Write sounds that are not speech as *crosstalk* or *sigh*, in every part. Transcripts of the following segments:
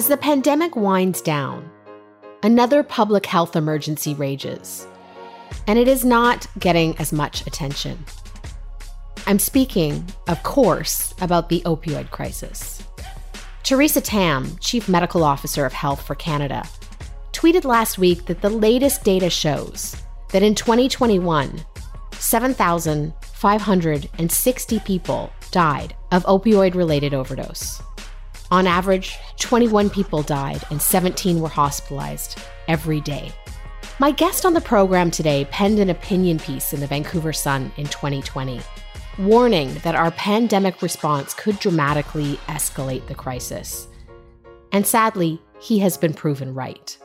As the pandemic winds down, another public health emergency rages, and it is not getting as much attention. I'm speaking, of course, about the opioid crisis. Theresa Tam, Chief Medical Officer of Health for Canada, tweeted last week that the latest data shows that in 2021, 7,560 people died of opioid related overdose. On average, 21 people died and 17 were hospitalized every day. My guest on the program today penned an opinion piece in the Vancouver Sun in 2020, warning that our pandemic response could dramatically escalate the crisis. And sadly, he has been proven right.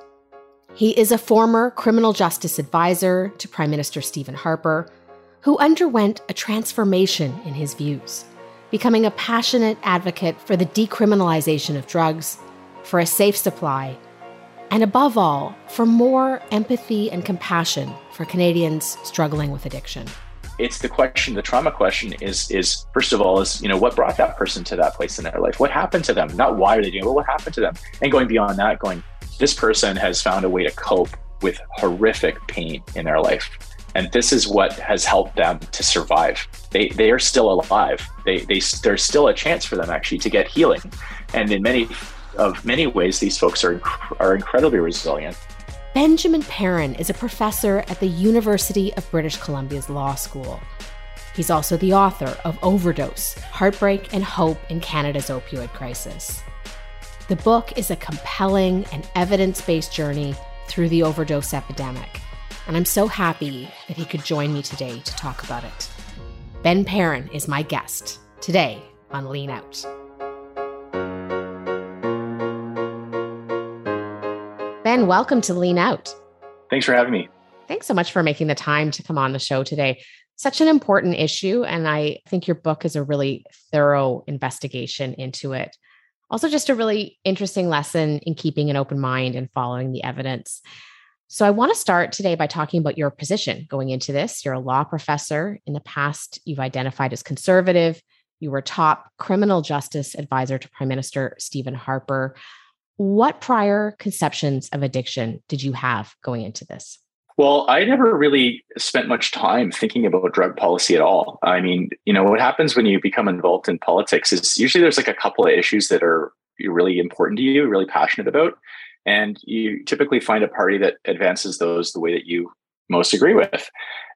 He is a former criminal justice advisor to Prime Minister Stephen Harper, who underwent a transformation in his views, becoming a passionate advocate for the decriminalization of drugs, for a safe supply, and above all, for more empathy and compassion for Canadians struggling with addiction. It's the question, the trauma question is is first of all, is you know, what brought that person to that place in their life? What happened to them? Not why are they doing it, but what happened to them? And going beyond that, going, this person has found a way to cope with horrific pain in their life. And this is what has helped them to survive. They, they are still alive. They, they, there's still a chance for them actually to get healing. And in many of many ways, these folks are, are incredibly resilient. Benjamin Perrin is a professor at the University of British Columbia's Law School. He's also the author of Overdose Heartbreak and Hope in Canada's Opioid Crisis. The book is a compelling and evidence based journey through the overdose epidemic, and I'm so happy that he could join me today to talk about it. Ben Perrin is my guest today on Lean Out. Ben, welcome to Lean Out. Thanks for having me. Thanks so much for making the time to come on the show today. Such an important issue, and I think your book is a really thorough investigation into it. Also, just a really interesting lesson in keeping an open mind and following the evidence. So, I want to start today by talking about your position going into this. You're a law professor. In the past, you've identified as conservative. You were top criminal justice advisor to Prime Minister Stephen Harper. What prior conceptions of addiction did you have going into this? Well, I never really spent much time thinking about drug policy at all. I mean, you know, what happens when you become involved in politics is usually there's like a couple of issues that are really important to you, really passionate about. And you typically find a party that advances those the way that you most agree with.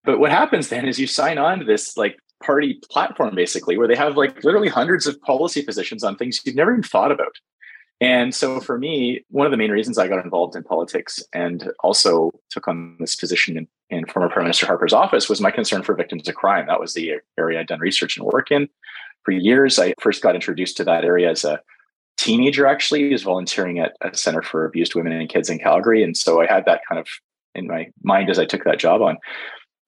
But what happens then is you sign on to this like party platform basically where they have like literally hundreds of policy positions on things you've never even thought about. And so for me, one of the main reasons I got involved in politics and also took on this position in, in, former Prime Minister Harper's office was my concern for victims of crime. That was the area I'd done research and work in for years. I first got introduced to that area as a teenager, actually, as volunteering at a Center for Abused Women and Kids in Calgary. And so I had that kind of in my mind as I took that job on.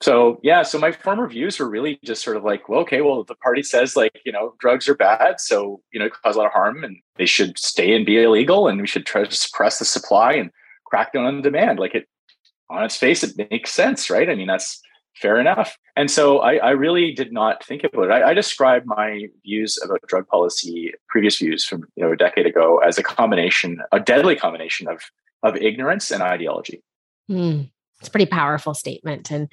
So yeah so my former views were really just sort of like well okay well the party says like you know drugs are bad so you know cause a lot of harm and they should stay and be illegal and we should try to suppress the supply and crack down on demand. Like it on its face it makes sense right? I mean that's fair enough and so i, I really did not think about it I, I described my views about drug policy previous views from you know a decade ago as a combination a deadly combination of of ignorance and ideology mm, it's a pretty powerful statement and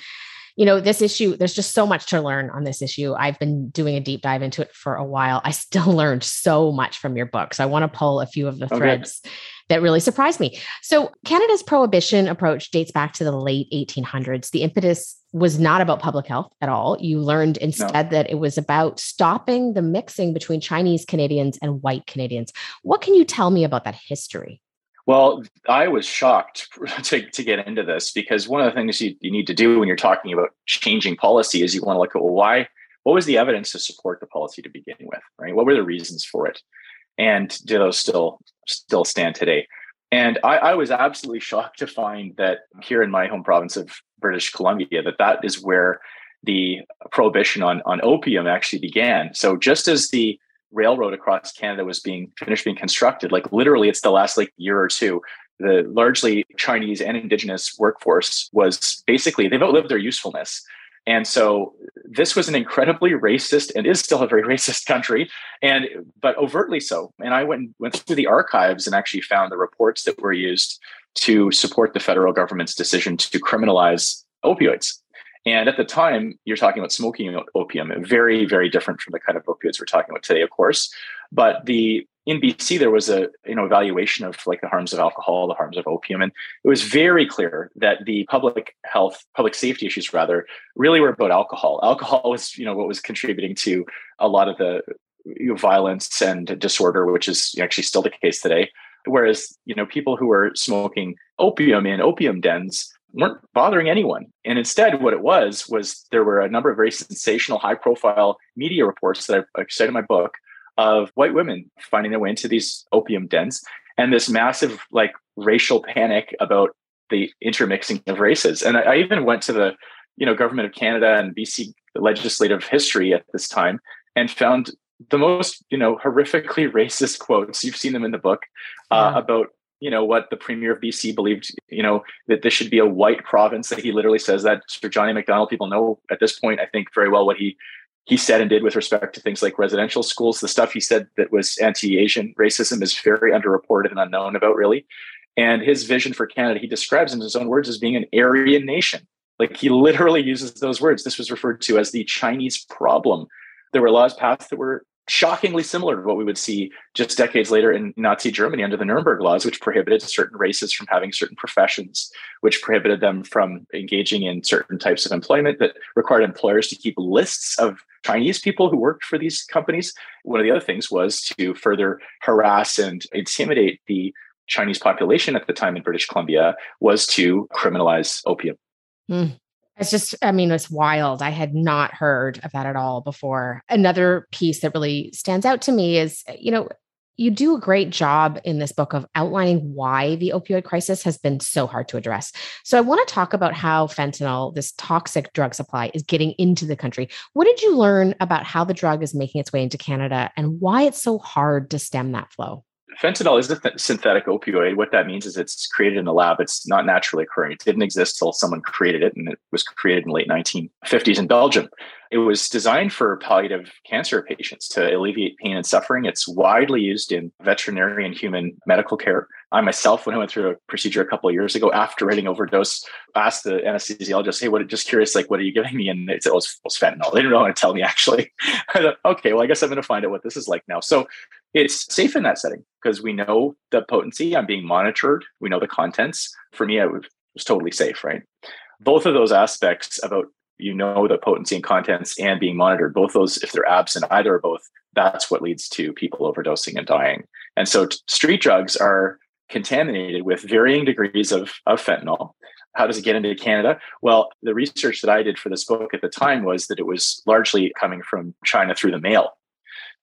you know, this issue, there's just so much to learn on this issue. I've been doing a deep dive into it for a while. I still *laughs* learned so much from your book. So I want to pull a few of the threads okay. That really surprised me. So Canada's prohibition approach dates back to the late 1800s. The impetus was not about public health at all. You learned instead no. that it was about stopping the mixing between Chinese Canadians and white Canadians. What can you tell me about that history? Well, I was shocked *laughs* to, to get into this because one of the things you, you need to do when you're talking about changing policy is you want to look at, well, why, what was the evidence to support the policy to begin with, right? What were the reasons for it? And do those still, still stand today? And I, I was absolutely shocked to find that here in my home province of British Columbia, that that is where the prohibition on, on opium actually began. So just as the railroad across Canada was being finished being constructed. Like literally, it's the last like year or two. The largely Chinese and Indigenous workforce was basically they've outlived their usefulness, And so this was an incredibly racist and is still a very *laughs* racist country, and but overtly so. And I went went through the archives and actually found the reports that were used to support the federal government's decision to criminalize opioids. And at the time, you're talking about smoking opium, very, very different from the kind of opioids we're talking about today, of course. But the in BC, there was a you know evaluation of like the harms of alcohol, the harms of opium, and it was very clear that the public health, public safety issues rather, really were about alcohol. Alcohol was you know what was contributing to a lot of the you know, violence and disorder, which is actually still the case today. Whereas you know people who were smoking opium in opium dens weren't bothering anyone. And instead, what it was was there were a number of very sensational, high-profile media reports that I cited in my book of white women finding their way into these opium dens and this massive like racial panic about the intermixing of races. And I, I even went to the you know government of Canada and BC legislative history at this time and found the most you know horrifically *laughs* racist quotes you've seen them in the book uh, yeah. about you know what the premier of BC believed you know that this should be a white province that he literally says that Sir John A Macdonald people know at this point I think very well what he he said and did with respect to things like residential schools. The stuff he said that was anti-Asian racism is very underreported and unknown about, really. And his vision for Canada, he describes in his own words as being an Aryan nation. Like he literally uses those words. This was referred to as the Chinese problem. There were laws passed that were shockingly similar to what we would see just decades later in Nazi Germany under the Nuremberg laws, which prohibited certain races from having certain professions, which prohibited them from engaging in certain types of employment that required employers to keep lists of Chinese people who worked for these companies. One of the other things was to further harass and intimidate the Chinese population at the time in British Columbia was to criminalize opium. Mm. It's just, I mean, it's wild. I had not heard of that at all before. Another piece that really stands out to me is, you know, you do a great job in this book of outlining why the opioid crisis has been so hard to address. So I want to talk about how fentanyl, this toxic drug supply, is getting into the country. What did you learn about how the drug is making its way into Canada and why it's so hard to stem that flow? Fentanyl is a th- synthetic opioid. What that means is it's created in the lab. It's not naturally occurring. It didn't exist till someone created it, and it was created in the late 1950s in Belgium. It was designed for palliative cancer patients to alleviate pain and suffering. It's widely used in veterinary and human medical care. I myself, when I went through a procedure a couple of years ago after writing overdose, asked the anesthesiologist, "Hey, what? Just curious, like, what are you giving me?" And they said, "Oh, it's, it was fentanyl." They didn't really want to tell me actually. *laughs* I thought, okay, well, I guess I'm going to find out what this is like now. So it's safe in that setting because we know the potency. I'm being monitored. We know the contents. For me, it was totally safe, right? Both of those aspects about you know the potency and contents and being monitored both those if they're absent either or both that's what leads to people overdosing and dying and so t- street drugs are contaminated with varying degrees of, of fentanyl how does it get into canada well the research that i did for this book at the time was that it was largely coming from china through the mail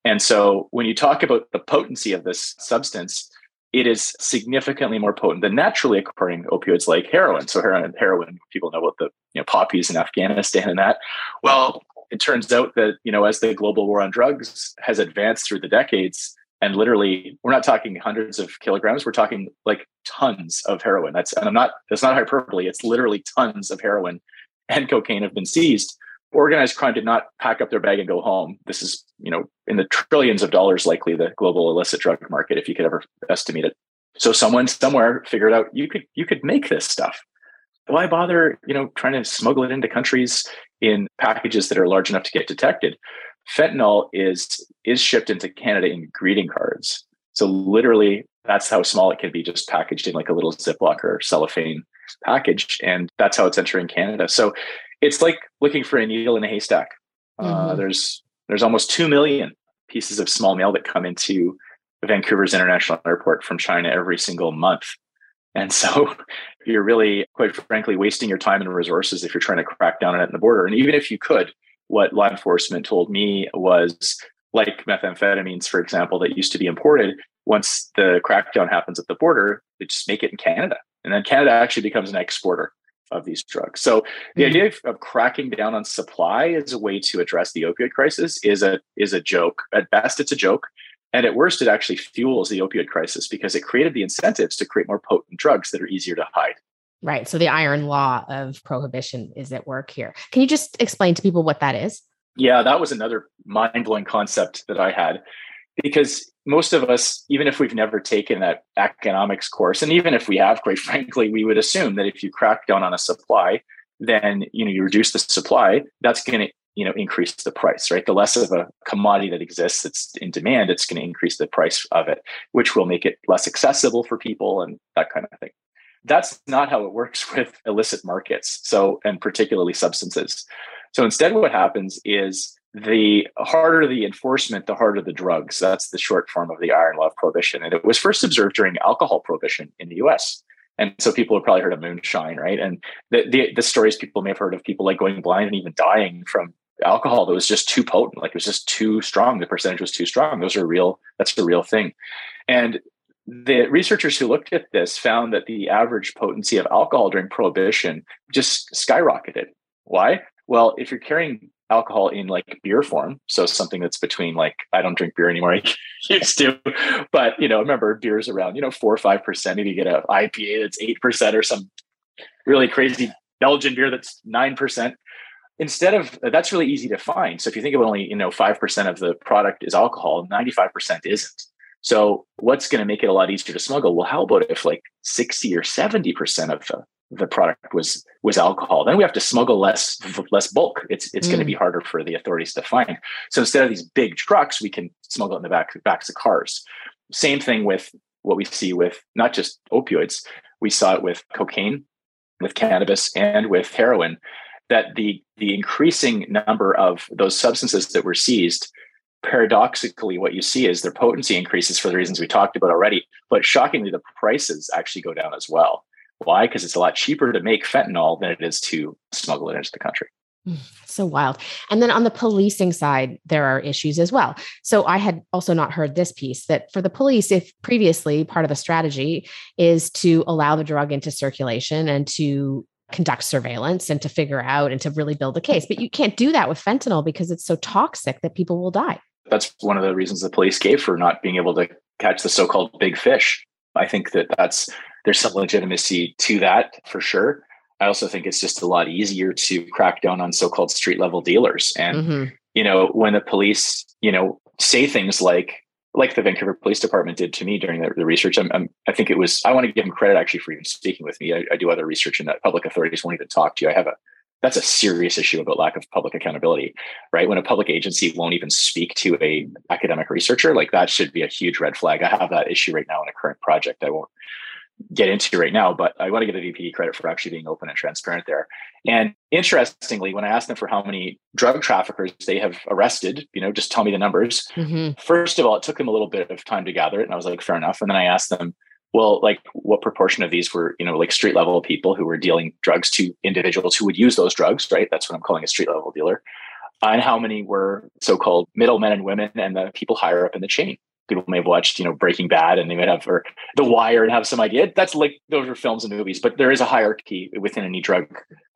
and so when you talk about the potency of this substance it is significantly more potent than naturally occurring opioids like heroin. So heroin, heroin, people know about the you know poppies in Afghanistan and that. Well, it turns out that you know as the global war on drugs has advanced through the decades, and literally we're not talking hundreds of kilograms, we're talking like tons of heroin. That's and I'm not that's not hyperbole. It's literally tons of heroin and cocaine have been seized organized crime did not pack up their bag and go home. This is, you know, in the trillions of dollars likely the global illicit drug market, if you could ever estimate it. So someone somewhere figured out you could you could make this stuff. Why bother, you know, trying to smuggle it into countries in packages that are large enough to get detected? Fentanyl is is shipped into Canada in greeting cards. So literally, that's how small it can be, just packaged in like a little Ziploc or cellophane package, and that's how it's entering Canada. So it's like looking for a needle in a haystack. Uh, mm-hmm. Uh, there's there's almost two million pieces of small mail that come into Vancouver's International Airport from China every single month. And so *laughs* you're really, quite frankly, wasting your time and resources if you're trying to crack down on it in the border. And even if you could, what law enforcement told me was like methamphetamines, for example, that used to be imported, once the crackdown happens at the border, they just make it in Canada. And then Canada actually becomes an exporter of these drugs. So the mm-hmm. idea of, of, cracking down on supply as a way to address the opioid crisis is a is a joke. At best, it's a joke. And at worst, it actually fuels the opioid crisis because it created the incentives to create more potent drugs that are easier to hide. Right. So the iron law of prohibition is at work here. Can you just explain to people what that is? Yeah, that was another mind blowing concept that I had because most of us, even if we've never taken that economics course, and even if we have, quite *laughs* frankly, we would assume that if you crack down on a supply, then you know you reduce the supply, that's going to you know increase the price right the less of a commodity that exists that's in demand it's going to increase the price of it which will make it less accessible for people and that kind of thing that's not how it works *laughs* with illicit markets so and particularly substances so instead what happens is the harder the enforcement the harder the drugs that's the short form of the iron law of prohibition and it was first observed during alcohol prohibition in the us and so people have probably heard of moonshine, right? And the, the, the stories people may have heard of people like going blind and even dying from alcohol that was just too potent, like it was just too strong. The percentage was too strong. Those are real. That's the real thing. And the researchers who looked at this found that the average potency of alcohol during prohibition just skyrocketed. Why? Well, if you're carrying alcohol in like beer form. So something that's between like I don't drink beer anymore. *laughs* I used to, but you know, remember beer's around you know four or five percent. If you get a IPA that's eight percent or some really crazy Belgian beer that's nine percent. Instead of that's really easy to find. So if you think about only you know five percent of the product is alcohol, ninety five percent isn't. So what's going to make it a lot easier to smuggle? Well, how about if like sixty or seventy percent of the the product was was alcohol. Then we have to smuggle less less bulk. It's it's mm. going to be harder for the authorities to find. So instead of these big trucks, we can smuggle it in the back backs of cars. Same thing with what we see with not just opioids. We saw it with cocaine, with cannabis, and with heroin. That the the increasing number of those substances that were seized paradoxically what you see is their potency increases for the reasons we talked about already but shockingly the prices actually go down as well why? Because it's a lot cheaper to make fentanyl than it is to smuggle it into the country. Mm, so wild. And then on the policing side, there are issues as well. So I had also not heard this piece that for the police, if previously part of the strategy is to allow the drug into circulation and to conduct surveillance and to figure out and to really build a case. But you can't do that with fentanyl because it's so toxic that people will die. That's one of the reasons the police gave for not being able to catch the so called big fish. I think that that's there's some legitimacy to that for sure. I also think it's just a lot easier to crack down on so-called street level dealers. And mm-hmm. you know, when the police, you know, say things like like the Vancouver Police Department did to me during the, the research. I'm, I'm, i think it was. I want to give them credit actually for even speaking with me. I, I do other research, and that public authorities won't even talk to you. I have a that's a serious issue about lack of public accountability, right? When a public agency won't even speak to a academic researcher, like that should be a huge red flag. I have that issue right now in a current project. I won't get into right now, but I want to give the VPD credit for actually being open and transparent there. And interestingly, when I asked them for how many drug traffickers they have arrested, you know, just tell me the numbers. Mm-hmm. First of all, it took them a little bit of time to gather it. And I was like, fair enough. And then I asked them, well, like what proportion of these were, you know, like street level people who were dealing drugs to individuals who would use those drugs, right? That's what I'm calling a street level dealer. And how many were so-called middlemen and women and the people higher up in the chain? people may have watched, you know, Breaking Bad and they might have or The Wire and have some idea. That's like those are films and movies, but there is a hierarchy within any drug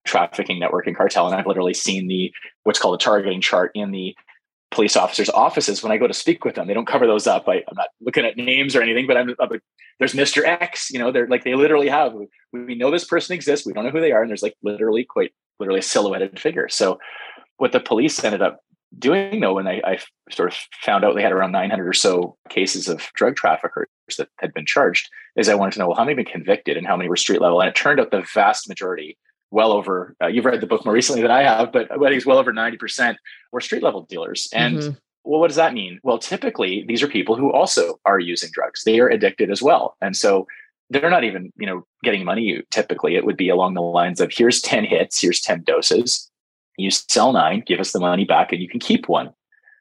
trafficking network and cartel. And I've literally seen the what's called a targeting chart in the police officers' offices when I go to speak with them. They don't cover those up. I, am not looking at names or anything, but I'm, I'm there's Mr. X. You know, they're like they literally have. We know this person exists. We don't know who they are, and there's like literally quite literally a silhouetted figure. So, what the police ended up doing though when I, I, sort of found out they had around 900 or so cases of drug traffickers that had been charged is i wanted to know well how many been convicted and how many were street level and it turned out the vast majority well over uh, you've read the book more recently than i have but i think it's well over 90% were street level dealers and mm-hmm. well what does that mean well typically these are people who also are using drugs they are addicted as well and so they're not even you know getting money typically it would be along the lines of here's 10 hits here's 10 doses you sell nine, give us the money back, and you can keep one.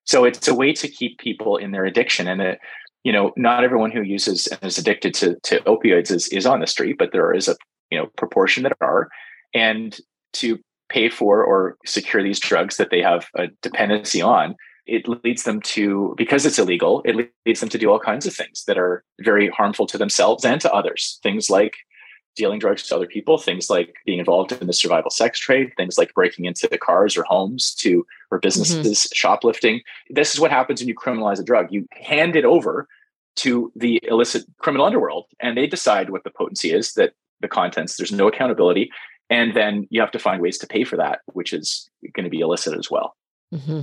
So it's a way to keep people in their addiction. And it, you know, not everyone who uses and is addicted to, to opioids is, is on the street, but there is a you know proportion that are. And to pay for or secure these drugs that they have a dependency on, it leads them to because it's illegal, it leads them to do all kinds of things that are very harmful to themselves and to others. Things like dealing drugs to other people, things like being involved in the survival sex trade, things like breaking into cars or homes to or businesses, mm-hmm. shoplifting. This is what happens when you criminalize a drug. You hand it over to the illicit criminal underworld and they decide what the potency is that the contents. There's no accountability. And then you have to find ways to pay for that, which is going to be illicit as well. Mm-hmm.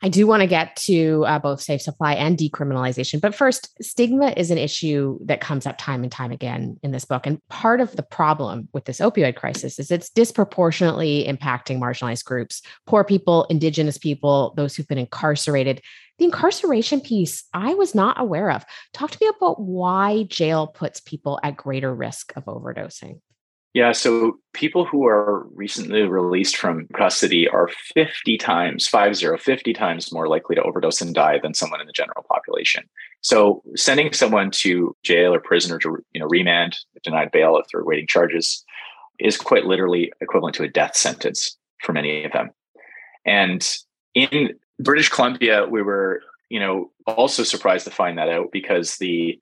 I do want to get to uh, both safe supply and decriminalization. But first, stigma is an issue that comes up time and time again in this book. And part of the problem with this opioid crisis is it's disproportionately impacting marginalized groups, poor people, Indigenous people, those who've been incarcerated. The incarceration piece, I was not aware of. Talk to me about why jail puts people at greater risk of overdosing. Yeah, so people who are recently released from custody are 50 times, 50, 50 times more likely to overdose and die than someone in the general population. So sending someone to jail or prison or to you know remand, denied bail if they're awaiting charges, is quite literally equivalent to a death sentence for many of them. And in British Columbia, we were, you know, also surprised to find that out because the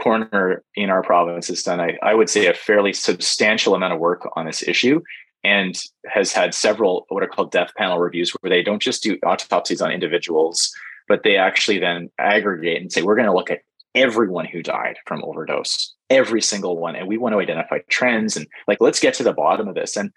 coroner in our province has done, I, I, would say, a fairly substantial amount of work on this issue and has had several what are called death panel reviews where they don't just do autopsies on individuals, but they actually then aggregate and say, we're going to look at everyone who died from overdose, every single one. And we want to identify trends and like, let's get to the bottom of this. And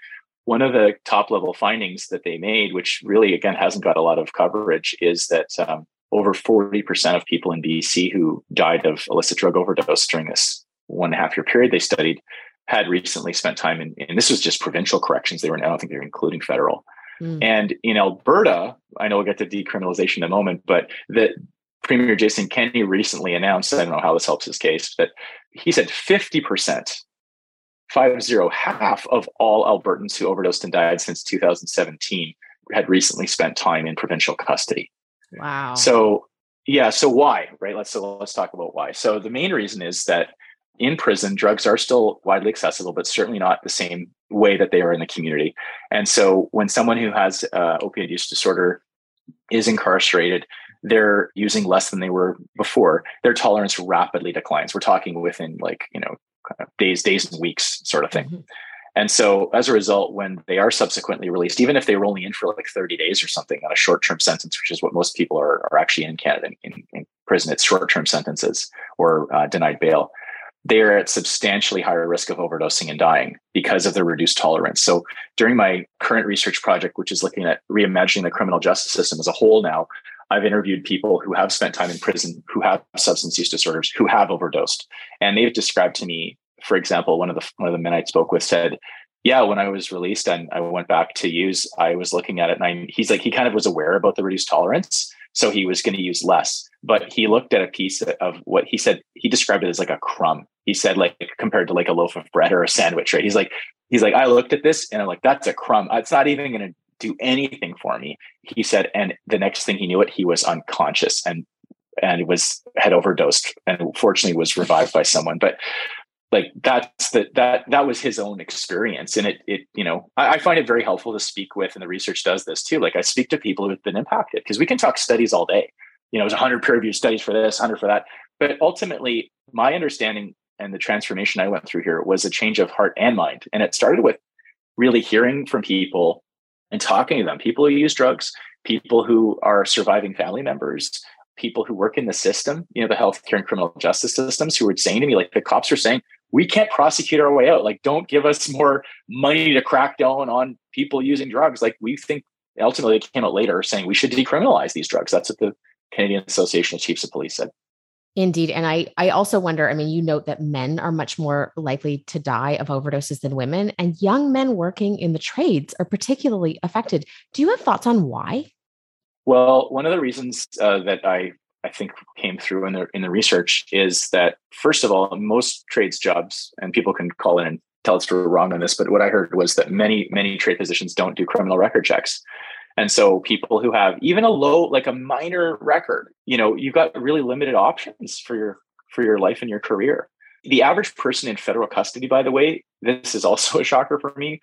one of the top level findings that they made, which really, again, hasn't got a lot of coverage, is that um, over 40% of people in BC who died of illicit drug overdose during this one and a half year period they studied had recently spent time in, and this was just provincial corrections. They were, I don't think they were including federal. Mm. And in Alberta, I know we'll get to decriminalization in a moment, but the Premier Jason Kenney recently announced, I don't know how this helps his case, but he said 50%, five zero, half of all Albertans who overdosed and died since 2017 had recently spent time in provincial custody. Wow. So yeah, so why, right? Let's so let's talk about why. So the main reason is that in prison, drugs are still widely accessible, but certainly not the same way that they are in the community. And so when someone who has uh, opioid use disorder is incarcerated, they're using less than they were before. Their tolerance rapidly declines. We're talking within like you know days, days and weeks, sort of thing. Mm-hmm. And so as a result, when they are subsequently released, even if they were only in for like 30 days or something on a short term sentence, which is what most people are, are actually in Canada in, in prison, it's short term sentences or uh, denied bail, they are at substantially higher risk of overdosing and dying because of their reduced tolerance. So during my current research project, which is looking at reimagining the criminal justice system as a whole now, I've interviewed people who have spent time in prison, who have substance use disorders, who have overdosed. And they've described to me for example, one of the one of the men I spoke with said, "Yeah, when I was released and I went back to use, I was looking at it, and I, he's like he kind of was aware about the reduced tolerance, so he was going to use less. But he looked at a piece of what he said. He described it as like a crumb. He said like compared to like a loaf of bread or a sandwich, right? He's like he's like I looked at this and I'm like that's a crumb. It's not even going to do anything for me. He said, and the next thing he knew it, he was unconscious and and was had overdosed and fortunately was revived by someone. But like that's the, that that was his own experience. And it it you know I, I, find it very helpful to speak with and the research does this too. Like i speak to people who've been impacted because we can talk studies all day. You know there's 100 peer reviewed studies for this 100 for that. But ultimately my understanding and the transformation i went through here was a change of heart and mind. And it started with really hearing from people and talking to them. People who use drugs people who are surviving family members people who work in the system, you know, the healthcare and criminal justice systems who were saying to me, like the cops are saying, we can't prosecute our way out. Like, don't give us more money to crack down on people using drugs. Like, we think ultimately it came out later saying we should decriminalize these drugs. That's what the Canadian Association of Chiefs of Police said. Indeed. And I, I also wonder, I mean, you note that men are much more likely to die of overdoses than women, and young men working in the trades are particularly affected. Do you have thoughts on why? Well, one of the reasons uh, that I I think came through in the in the research is that first of all, most trades jobs, and people can call in and tell us we're wrong on this, but what I heard was that many many trade positions don't do criminal record checks. And so people who have even a low, like a minor record, you know, you've got really limited options for your for your life and your career. The average person in federal custody, by the way, this is also a shocker for me,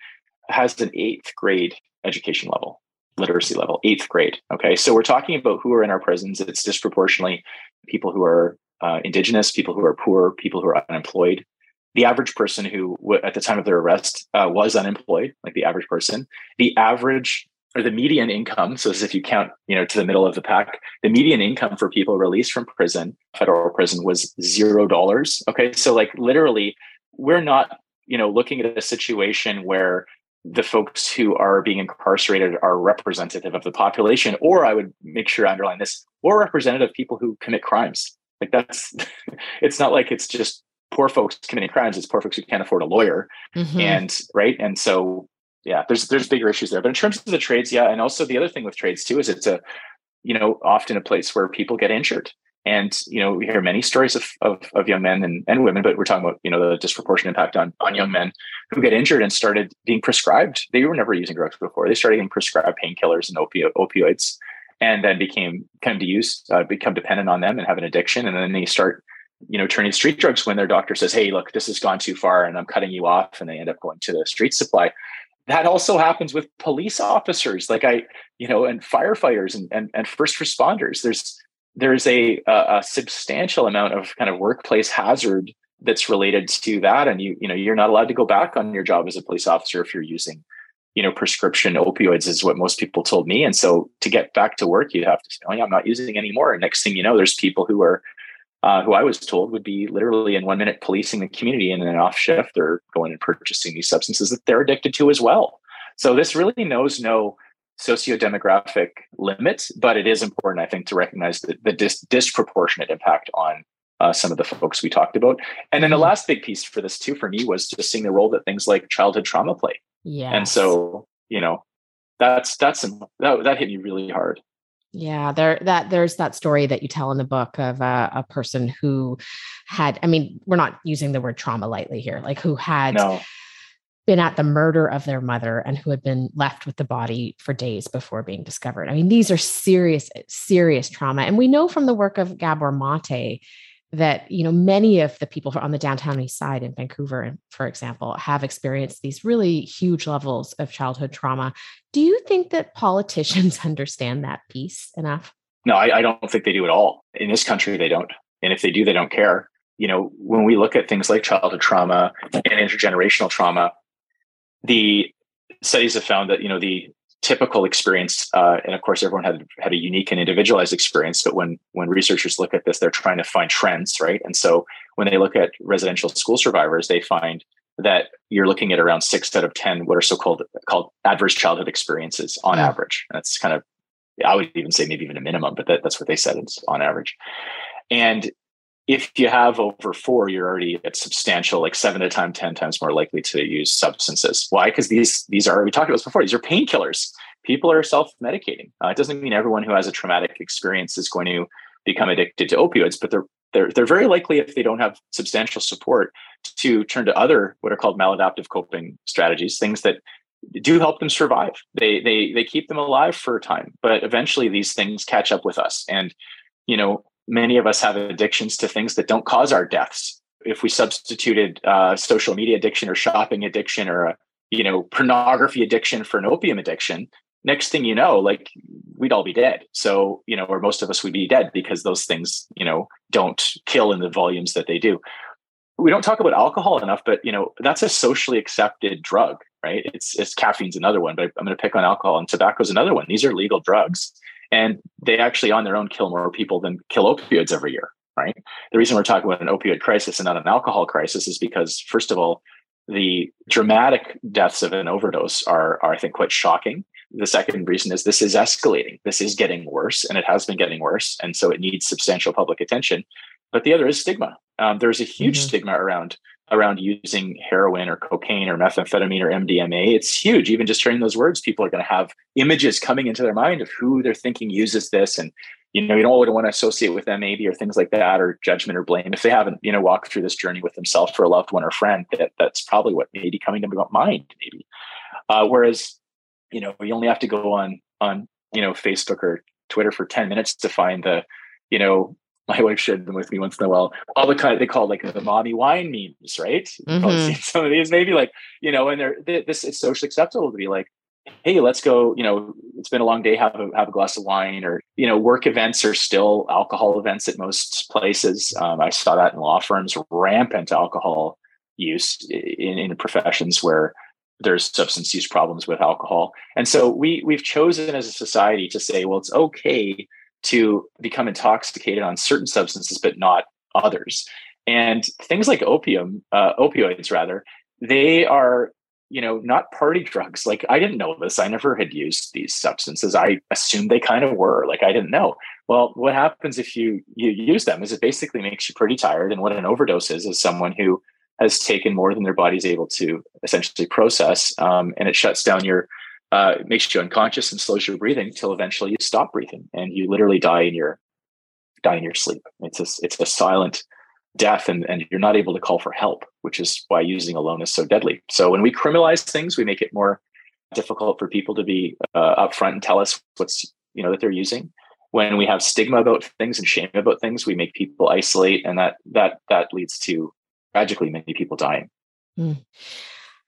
has an eighth grade education level literacy level, eighth grade. Okay. So we're talking about who are in our prisons. It's disproportionately people who are uh, indigenous, people who are poor, people who are unemployed. The average person who, at the time of their arrest, uh, was unemployed, like the average person. The average or the median income, so as if you count, you know, to the middle of the pack, the median income for people released from prison, federal prison, was zero dollars. Okay, so like literally, we're not you know looking at a situation where the folks who are being incarcerated are representative of the population, or I would make sure I underline this, or representative people who commit crimes. Like that's, *laughs* it's not like it's just poor folks committing crimes; it's poor folks who can't afford a lawyer, mm-hmm. and right. And so, yeah, there's there's bigger issues there. But in terms of the trades, yeah, and also the other thing with trades too is it's a, you know, often a place where people get injured. And you know, we hear many stories of, of, of young men and, and women, but we're talking about you know the disproportionate impact on on young men who get injured and started being prescribed. They were never using drugs before. They started getting prescribed painkillers and opio- opioids, and then became of to use uh, become dependent on them and have an addiction. And then they start you know turning street drugs when their doctor says, "Hey, look, this has gone too far, and I'm cutting you off," and they end up going to the street supply that also happens with police officers like i you know and firefighters and, and, and first responders there's there's a, a, substantial amount of kind of workplace hazard that's related to that. And you you know you're not allowed to go back on your job as a police officer if you're using you know prescription opioids is what most people told me. And so to get back to work you have to say oh yeah i'm not using anymore and next thing you know there's people who are uh, who i was told would be literally in one minute policing the community and then off shift or going and purchasing these substances that they're addicted to as well. So this really knows no socio-demographic limits, but it is important, I think, to recognize the, the dis- disproportionate impact on uh, some of the folks we talked about. And then the mm-hmm. last big piece for this too, for me, was just seeing the role that things like childhood trauma play. Yeah. And so, you know, that's that's that, that hit me really hard. Yeah, there that there's that story that you tell in the book of uh, a person who had. I mean, we're not using the word trauma lightly here, like who had. No been at the murder of their mother and who had been left with the body for days before being discovered. I mean, these are serious, serious trauma. And we know from the work of Gabor Mate that you know many of the people on the downtown east side in vancouver for example have experienced these really huge levels of childhood trauma. Do you think that politicians *laughs* understand that piece enough? No I, I, don't think they do at all. In this country they don't. And if they do they don't care. You know when we look at things like childhood trauma and intergenerational trauma the studies have found that you know the typical experience, uh, and of course everyone had had a unique and individualized experience. But when when researchers look at this, they're trying to find trends, right? And so when they look at residential school survivors, they find that you're looking at around six out of ten what are so called called adverse childhood experiences on mm. average. That's kind of I would even say maybe even a minimum, but that, that's what they said it's on average. And if you have over four, you're already at substantial, like seven to time, 10 times more likely to use substances. Why? Because these, these are, we talked about this before, these are painkillers. People are self-medicating. Uh, it doesn't mean everyone who has a traumatic experience is going to become addicted to opioids, but they're, they're, they're very likely if they don't have substantial support to turn to other, what are called maladaptive coping strategies, things that do help them survive. They, they, they keep them alive for a time, but eventually these things catch up with us. And, you know, many of us have addictions to things that don't cause our deaths. If we substituted uh, social media addiction or shopping addiction or a you know pornography addiction for an opium addiction, next thing you know, like we'd all be dead. So you know, or most of us would be dead because those things you know don't kill in the volumes that they do. We don't talk about alcohol enough, but you know that's a socially accepted drug, right? It's it's caffeine's another one, but I'm going to pick on alcohol and tobacco is another one. These are legal drugs and they actually on their own kill more people than kill opioids every year right? The reason we're talking about an opioid crisis and not an alcohol crisis is because first of all the dramatic deaths of an overdose are, are i think quite shocking. The second reason is this is escalating. This is getting worse and it has been getting worse and so it needs substantial public attention. But the other is stigma. Um, there's a huge mm-hmm. stigma around around using heroin or cocaine or methamphetamine or MDMA. It's huge. Even just hearing those words, people are going to have images coming into their mind of who they're thinking uses this. And, you know, you don't want to associate with them maybe or things like that or judgment or blame. If they haven't, you know, walked through this journey with themselves for a loved one or friend, that, that's probably what may be coming to mind, maybe. Uh, whereas, you know, you only have to go on, on, you know, Facebook or Twitter for 10 minutes to find the, you know, my wife shared them with me once in a while. All the kind they call like the mommy wine memes, right? Mm-hmm. Some of these, maybe like you know, and they're they, this it's socially acceptable to be like, hey, let's go. You know, it's been a long day. Have a have a glass of wine, or you know, work events are still alcohol events at most places. Um, I saw that in law firms, rampant alcohol use in, in professions where there's substance use problems with alcohol. And so we we've chosen as a society to say, well, it's okay to become intoxicated on certain substances, but not others. And things like opium, uh, opioids rather, they are you know not party drugs. Like i didn't know this. I never had used these substances. I assumed they kind of were. Like i didn't know. Well what happens if you you use them is it basically makes you pretty tired. And what an overdose is is someone who has taken more than their body's able to essentially process um, and it shuts down your uh, makes you unconscious and slows your breathing until eventually you stop breathing and you literally die in your die in your sleep it's a it's a silent death and, and you're not able to call for help, which is why using alone is so deadly. So when we criminalize things, we make it more difficult for people to be uh, upfront and tell us what's you know that they're using. When we have stigma about things and shame about things, we make people isolate, and that that that leads to tragically many people dying. Mm.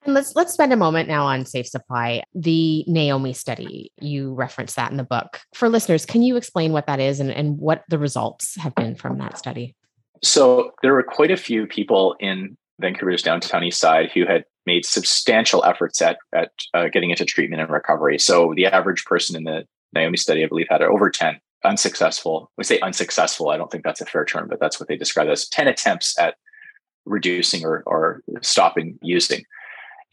And let's let's spend a moment now on safe supply. The Naomi study, you referenced that in the book. For listeners, can you explain what that is and, and what the results have been from that study? So there were quite a few people in Vancouver's downtown east side who had made substantial efforts at at uh, getting into treatment and recovery. So the average person in the Naomi study, I believe, had over ten unsuccessful. We say unsuccessful. I don't think that's a fair term, but that's what they describe as ten attempts at reducing or or stopping using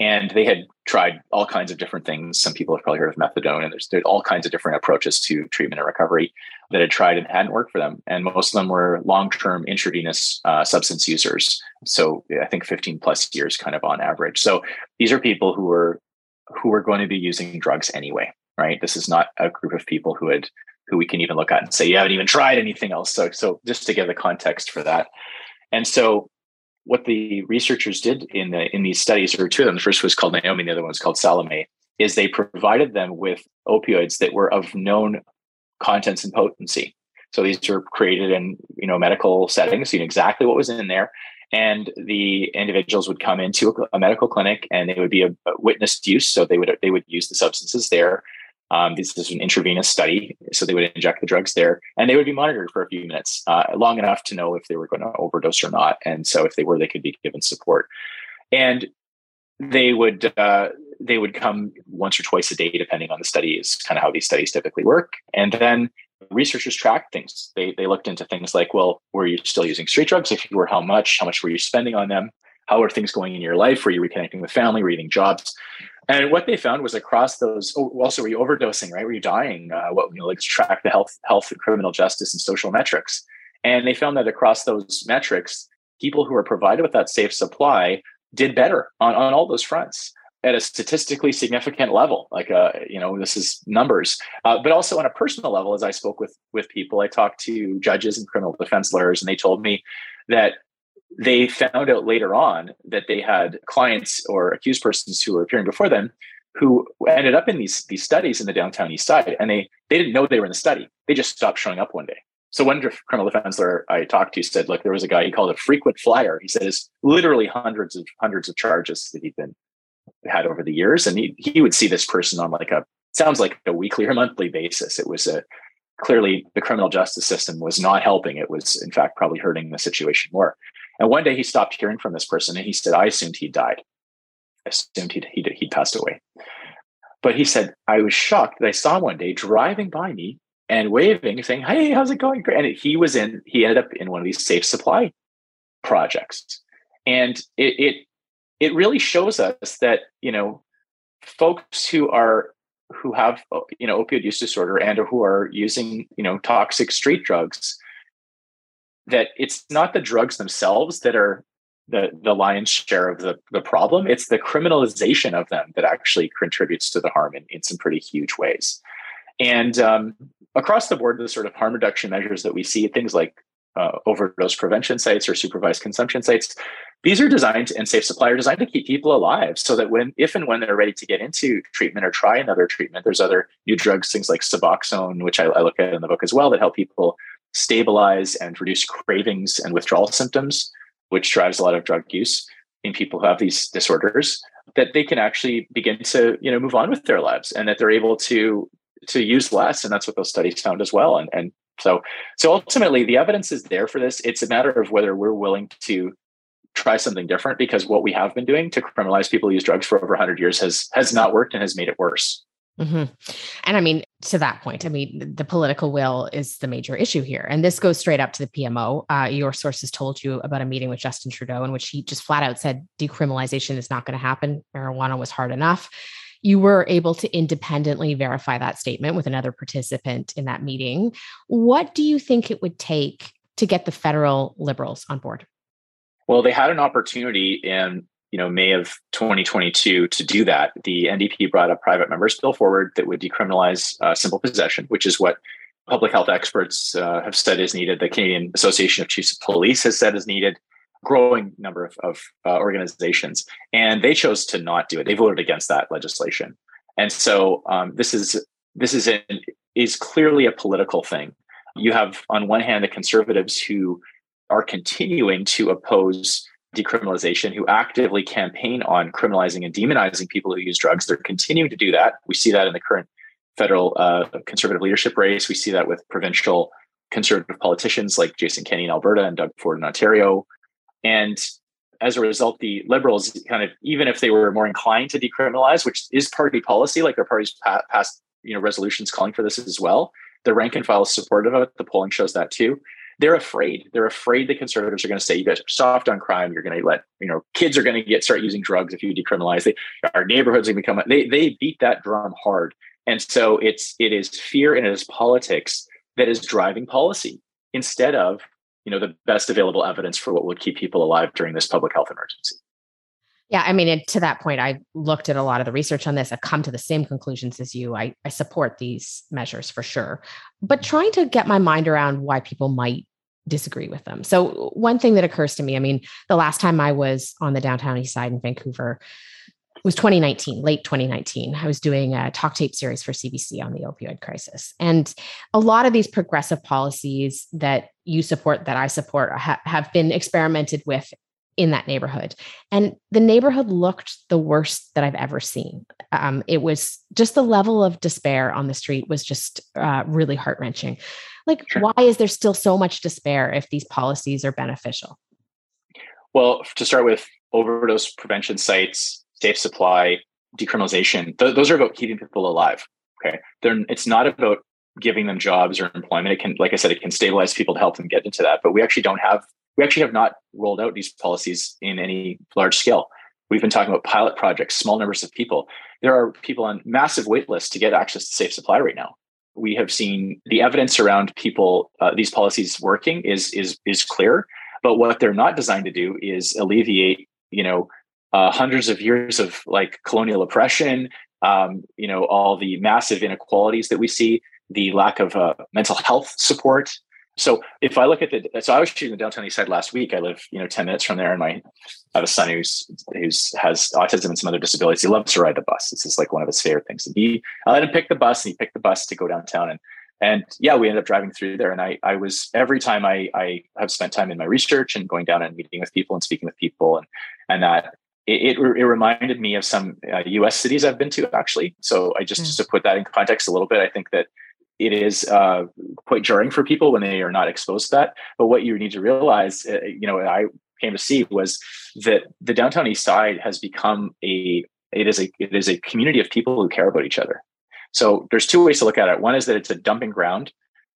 and they had tried all kinds of different things. Some people have probably heard of methadone, and there's, there's all kinds of different approaches to treatment and recovery that had tried and hadn't worked for them. And most of them were long-term intravenous uh, substance users. So I think 15 plus years, kind of on average. So these are people who were who were going to be using drugs anyway, right? This is not a group of people who had who we can even look at and say you haven't even tried anything else. So so just to give the context for that. And so what the researchers did in the in these studies, or two of them, the first was called Naomi, the other one was called Salome, is they provided them with opioids that were of known contents and potency. So these were created in you know medical settings, you know exactly what was in there, and the individuals would come into a, a medical clinic and they would be a, a witnessed use. So they would they would use the substances there. Um, this is an intravenous study, so they would inject the drugs there, and they would be monitored for a few minutes, uh, long enough to know if they were going to overdose or not. And so, if they were, they could be given support. And they would uh, they would come once or twice a day, depending on the study. Is kind of how these studies typically work. And then researchers tracked things. They they looked into things like, well, were you still using street drugs? If you were, how much? How much were you spending on them? How are things going in your life? Were you reconnecting with family? Were you getting jobs? And what they found was across those, oh, also were you overdosing, right? Were you dying? Uh, what, you know, let's track the health, health, and criminal justice, and social metrics. And they found that across those metrics, people who were provided with that safe supply did better on, on all those fronts at a statistically significant level. Like, uh, you know, this is numbers, uh, but also on a personal level. As I spoke with with people, I talked to judges and criminal defense lawyers, and they told me that they found out later on that they had clients or accused persons who were appearing before them who ended up in these these studies in the downtown east side and they they didn't know they were in the study. They just stopped showing up one day. So one criminal defense lawyer i talked to said look there was a guy he called a frequent flyer. He said literally hundreds of hundreds of charges that he'd been had over the years. And he, he would see this person on like a sounds like a weekly or monthly basis. It was a clearly the criminal justice system was not helping. It was in fact probably hurting the situation more and one day he stopped hearing from this person and he said, I assumed he died. I assumed he'd, he'd, he'd passed away. But he said, I was shocked that I saw him one day driving by me and waving, saying, Hey, how's it going? And he was in, he ended up in one of these safe supply projects. And it, it, it really shows us that, you know, folks who are who have you know opioid use disorder and or who are using you know toxic street drugs that it's not the drugs themselves that are the the lion's share of the the problem. It's the criminalization of them that actually contributes to the harm in, in some pretty huge ways. And um, across the board, the sort of harm reduction measures that we see, things like uh, overdose prevention sites or supervised consumption sites, these are designed and safe supply are designed to keep people alive so that when, if and when they're ready to get into treatment or try another treatment, there's other new drugs, things like Suboxone, which I, I look at in the book as well, that help people stabilize and reduce cravings and withdrawal symptoms, which drives a lot of drug use in people who have these disorders, that they can actually begin to, you know, move on with their lives and that they're able to to use less. And that's what those studies found as well. And and so so ultimately the evidence is there for this. It's a matter of whether we're willing to try something different because what we have been doing to criminalize people who use drugs for over 100 years has has not worked and has made it worse. Mm-hmm. And I mean, to that point, I mean, the political will is the major issue here. And this goes straight up to the PMO. Uh, your sources told you about a meeting with Justin Trudeau in which he just flat out said decriminalization is not going to happen. Marijuana was hard enough. You were able to independently verify that statement with another participant in that meeting. What do you think it would take to get the federal liberals on board? Well, they had an opportunity in you know May of 2022 to do that. The NDP brought a private members bill forward that would decriminalize uh, simple possession, which is what public health experts uh, have said is needed. The Canadian Association of Chiefs of Police has said is needed. Growing number of, of uh, organizations, and they chose to not do it. They voted against that legislation, and so um, this is this is an, is clearly a political thing. You have on one hand the conservatives who are continuing to oppose decriminalization, who actively campaign on criminalizing and demonizing people who use drugs. They're continuing to do that. We see that in the current federal uh, conservative leadership race. We see that with provincial conservative politicians like Jason Kenney in Alberta and Doug Ford in Ontario. And as a result, the liberals kind of, even if they were more inclined to decriminalize, which is party policy, like their parties passed, you know, resolutions calling for this as well. The rank and file is supportive of it. The polling shows that too they're afraid. They're afraid the conservatives are going to say, "You guys are soft on crime. You're going to let you know kids are going to get start using drugs if you decriminalize. They, our neighborhoods are going to become." They they beat that drum hard, and so it's it is fear and it is politics that is driving policy instead of you know the best available evidence for what would keep people alive during this public health emergency. Yeah, I mean, it, to that point, I looked at a lot of the research on this. I've come to the same conclusions as you. I, I support these measures for sure, but trying to get my mind around why people might disagree with them. So, one thing that occurs to me, I mean, the last time I was on the downtown east side in Vancouver was 2019, late 2019. I was doing a talk tape series for CBC on the opioid crisis. And a lot of these progressive policies that you support, that I support, ha- have been experimented with in that neighborhood. And the neighborhood looked the worst that I've ever seen. Um, it was just the level of despair on the street was just uh, really heart wrenching. Like, sure. why is there still so much despair if these policies are beneficial? Well, to start with, overdose prevention sites, safe supply, decriminalization, th- those are about keeping people alive. Okay. They're, it's not about giving them jobs or employment. It can, like I said, it can stabilize people to help them get into that. But we actually don't have, we actually have not rolled out these policies in any large scale. We've been talking about pilot projects, small numbers of people. There are people on massive wait lists to get access to safe supply right now we have seen the evidence around people uh, these policies working is is is clear. But what they're not designed to do is alleviate you know uh, hundreds of years of like colonial oppression um, you know all the massive inequalities that we see the lack of uh, mental health support so if I look at the, so I was shooting the downtown east side last week. I live, you know, 10 minutes from there and my, I have a son who's, who's has autism and some other disabilities. He loves to ride the bus. This is like one of his favorite things. And he, I let him pick the bus and he picked the bus to go downtown. And, and yeah, we ended up driving through there. And I, I was, every time I, I have spent time in my research and going down and meeting with people and speaking with people and, and that it, it, it reminded me of some uh, US cities I've been to actually. So I just, mm. just to put that in context a little bit, I think that it is uh, quite jarring for people when they are not exposed to that. But what you need to realize, uh, you know, I came to see was that the downtown east side has become a it is a it is a community of people who care about each other. So there's two ways to look at it. One is that it's a dumping ground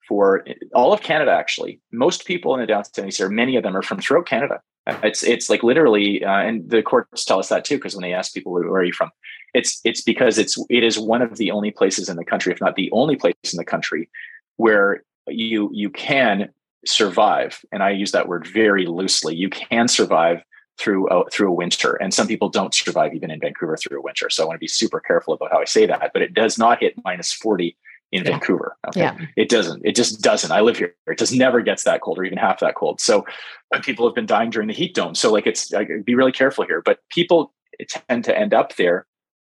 for all of Canada. Actually, most people in the downtown east, many of them, are from throughout Canada. It's it's like literally, uh, and the courts tell us that too, because when they ask people where, where are you from, it's it's because it's it is one of the only places in the country, if not the only place in the country, where you you can survive. And I use that word very loosely. You can survive through a, through a winter, and some people don't survive even in Vancouver through a winter. So I want to be super careful about how I say that. But it does not hit minus forty in yeah. Vancouver. Okay. Yeah. It doesn't. It just doesn't. I live here. It just never gets that cold or even half that cold. So uh, people have been dying during the heat dome. So like it's like, be really careful here. But people tend to end up there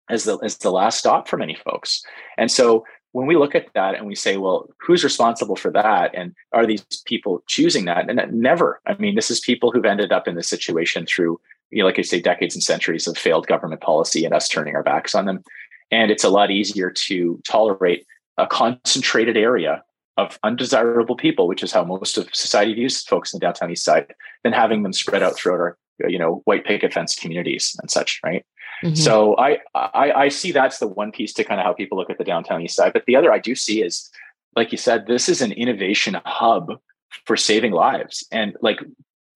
as the as the last stop for many folks. And so when we look at that and we say, well, who's responsible for that? And are these people choosing that? And that never. I mean, this is people who've ended up in this situation through, you know, like I say, decades and centuries of failed government policy and us turning our backs on them. And it's a lot easier to tolerate a concentrated area of undesirable people, which is how most of society views folks in the downtown east side, than having them spread out throughout our, you know, white picket fence communities and such, right? Mm-hmm. So I, I I see that's the one piece to kind of how people look at the downtown east side. But the other I do see is, like you said, this is an innovation hub for saving lives and like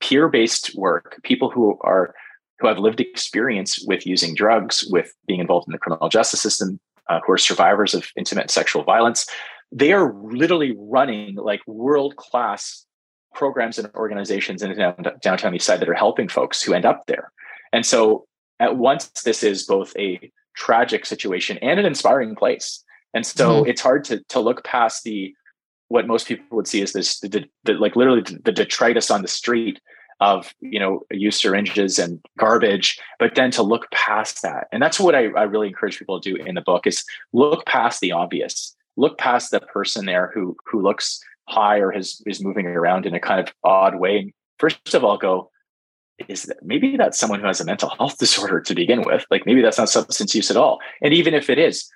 peer based work. People who are who have lived experience with using drugs, with being involved in the criminal justice system, uh, who are survivors of intimate sexual violence, they are literally running like world class programs and organizations in downtown east side that are helping folks who end up there. And so at once this is both a tragic situation and an inspiring place. And so mm-hmm. it's hard to to look past the what most people would see as this the, the, the like literally the detritus on the street of you know used syringes and garbage but then to look past that. And that's what I, I really encourage people to do in the book is look past the obvious. Look past the person there who who looks high or is is moving around in a kind of odd way. First of all go is that maybe that's someone who has a mental health *laughs* disorder to begin with. Like maybe that's not substance use at all. And even if it is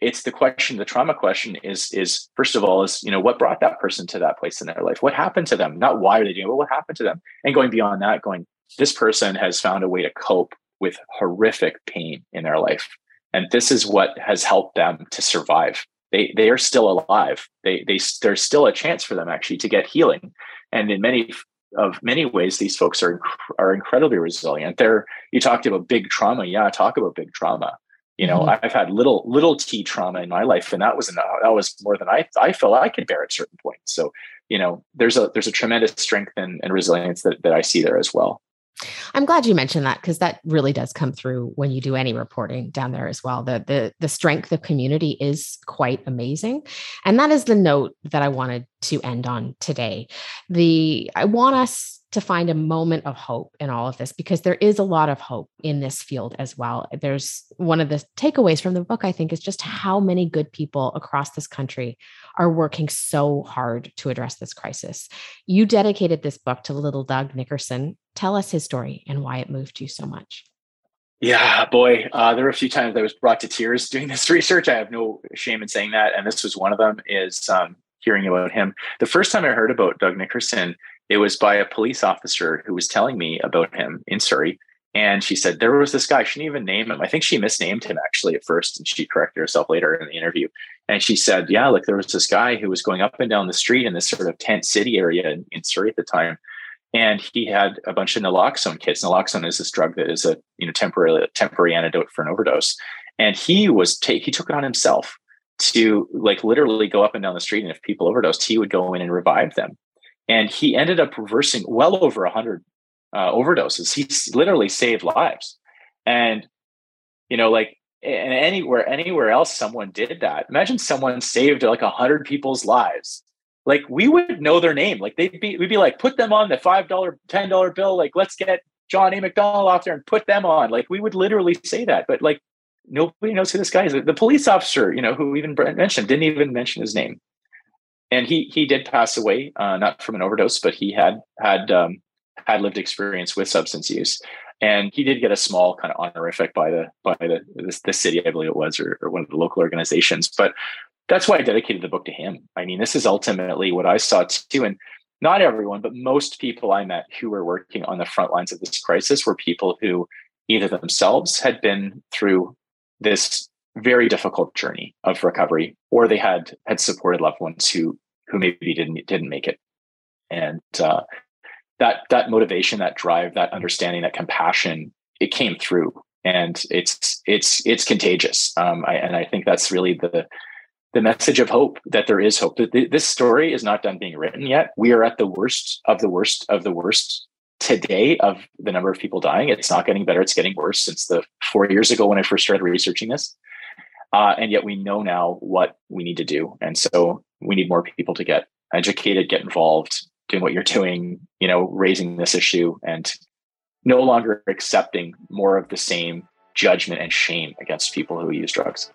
it's the question the trauma question is is first of all is you know what brought that person to that place in their life? What happened to them? Not why are they doing it but what happened to them? And going beyond that going this person has found a way to cope with horrific pain in their life. And this is what has helped them to survive. They they are still alive. They they there's still a chance for them actually to get healing. And in many of many ways these folks are are incredibly resilient. They're you talked about big trauma. Yeah talk about big trauma you know, mm-hmm. I've had little little T trauma in my life, and that was enough. That was more than I I felt I could bear at certain points. So, you know, there's a there's a tremendous strength and, and resilience that that I see there as well. I'm glad you mentioned that because that really does come through when you do any reporting down there as well. The the the strength of community is quite amazing. And that is the note that I wanted to end on today. The I want us to find a moment of hope in all of this because there is a lot of hope in this field as well. There's one of the takeaways from the book, I think, is just how many good people across this country are working so hard to address this crisis. You dedicated this book to little Doug Nickerson. Tell us his story and why it moved you so much. Yeah, boy, uh, there were a few times I was brought to tears *laughs* doing this research. I have no shame in saying that, and this was one of them. Is um, hearing about him. The first time I heard about Doug Nickerson, it was by a police officer who was telling me about him in Surrey. And she said, there was this guy, she didn't even name him. I think she misnamed him actually at first, and she corrected herself later in the interview. And she said, yeah, like there was this guy who was going up and down the street in this sort of tent city area in, in Surrey at the time. And he had a bunch of naloxone kits. Naloxone is this drug that is a you know temporary temporary antidote for an overdose. And he was he took it on himself to like literally go up and down the street. And if people overdosed, he would go in and revive them and he ended up reversing well over 100 uh, overdoses. He literally saved lives. And you know like and anywhere anywhere else someone did that imagine someone saved like 100 people's lives. Like we would know their name. Like they'd be we'd be like put them on the five dollar ten dollar bill. Like let's get john a Macdonald off there and put them on. Like we would literally say that but like nobody knows who this guy is. The police officer you know who even mentioned didn't even mention his name and he he did pass away, uh, not from an overdose, but he had had um, had lived experience with substance use, and he did get a small kind of honorific by the by the the, the city, I believe it was, or, or one of the local organizations. But that's why I dedicated the book to him. I mean, this is ultimately what I saw too, and not everyone, but most people I met who were working on the front lines of this crisis were people who either themselves had been through this very difficult journey of recovery or they had had supported loved ones who who maybe didn't didn't make it. And uh, that that motivation that drive that understanding that compassion it came through. And it's it's it's contagious. Um, I, and i think that's really the the message of hope that there is hope. This story is not done being written yet. We are at the worst of the worst of the worst today of the number of people dying. It's not getting better. It's getting worse since the four years ago when i first started researching this. Uh, and yet we know now what we need to do. And so we need more people to get educated, get involved, doing what you're doing, you know, raising this issue and no longer accepting more of the same judgment and shame against people who use drugs,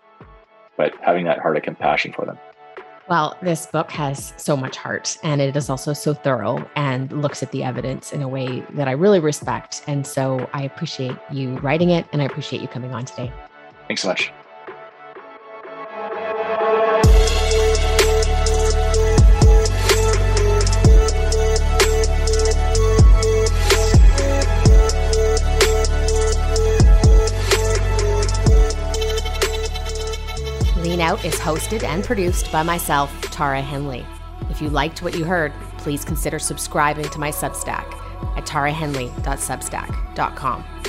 but having that heart of compassion for them. Well, this book has so much heart and it is also so thorough and looks at the evidence in a way that I really respect. And so I appreciate you writing it and I appreciate you coming on today. Thanks so much. Is hosted and produced by myself, Tara Henley. If you liked what you heard, please consider subscribing to my Substack at tarahenley.substack.com.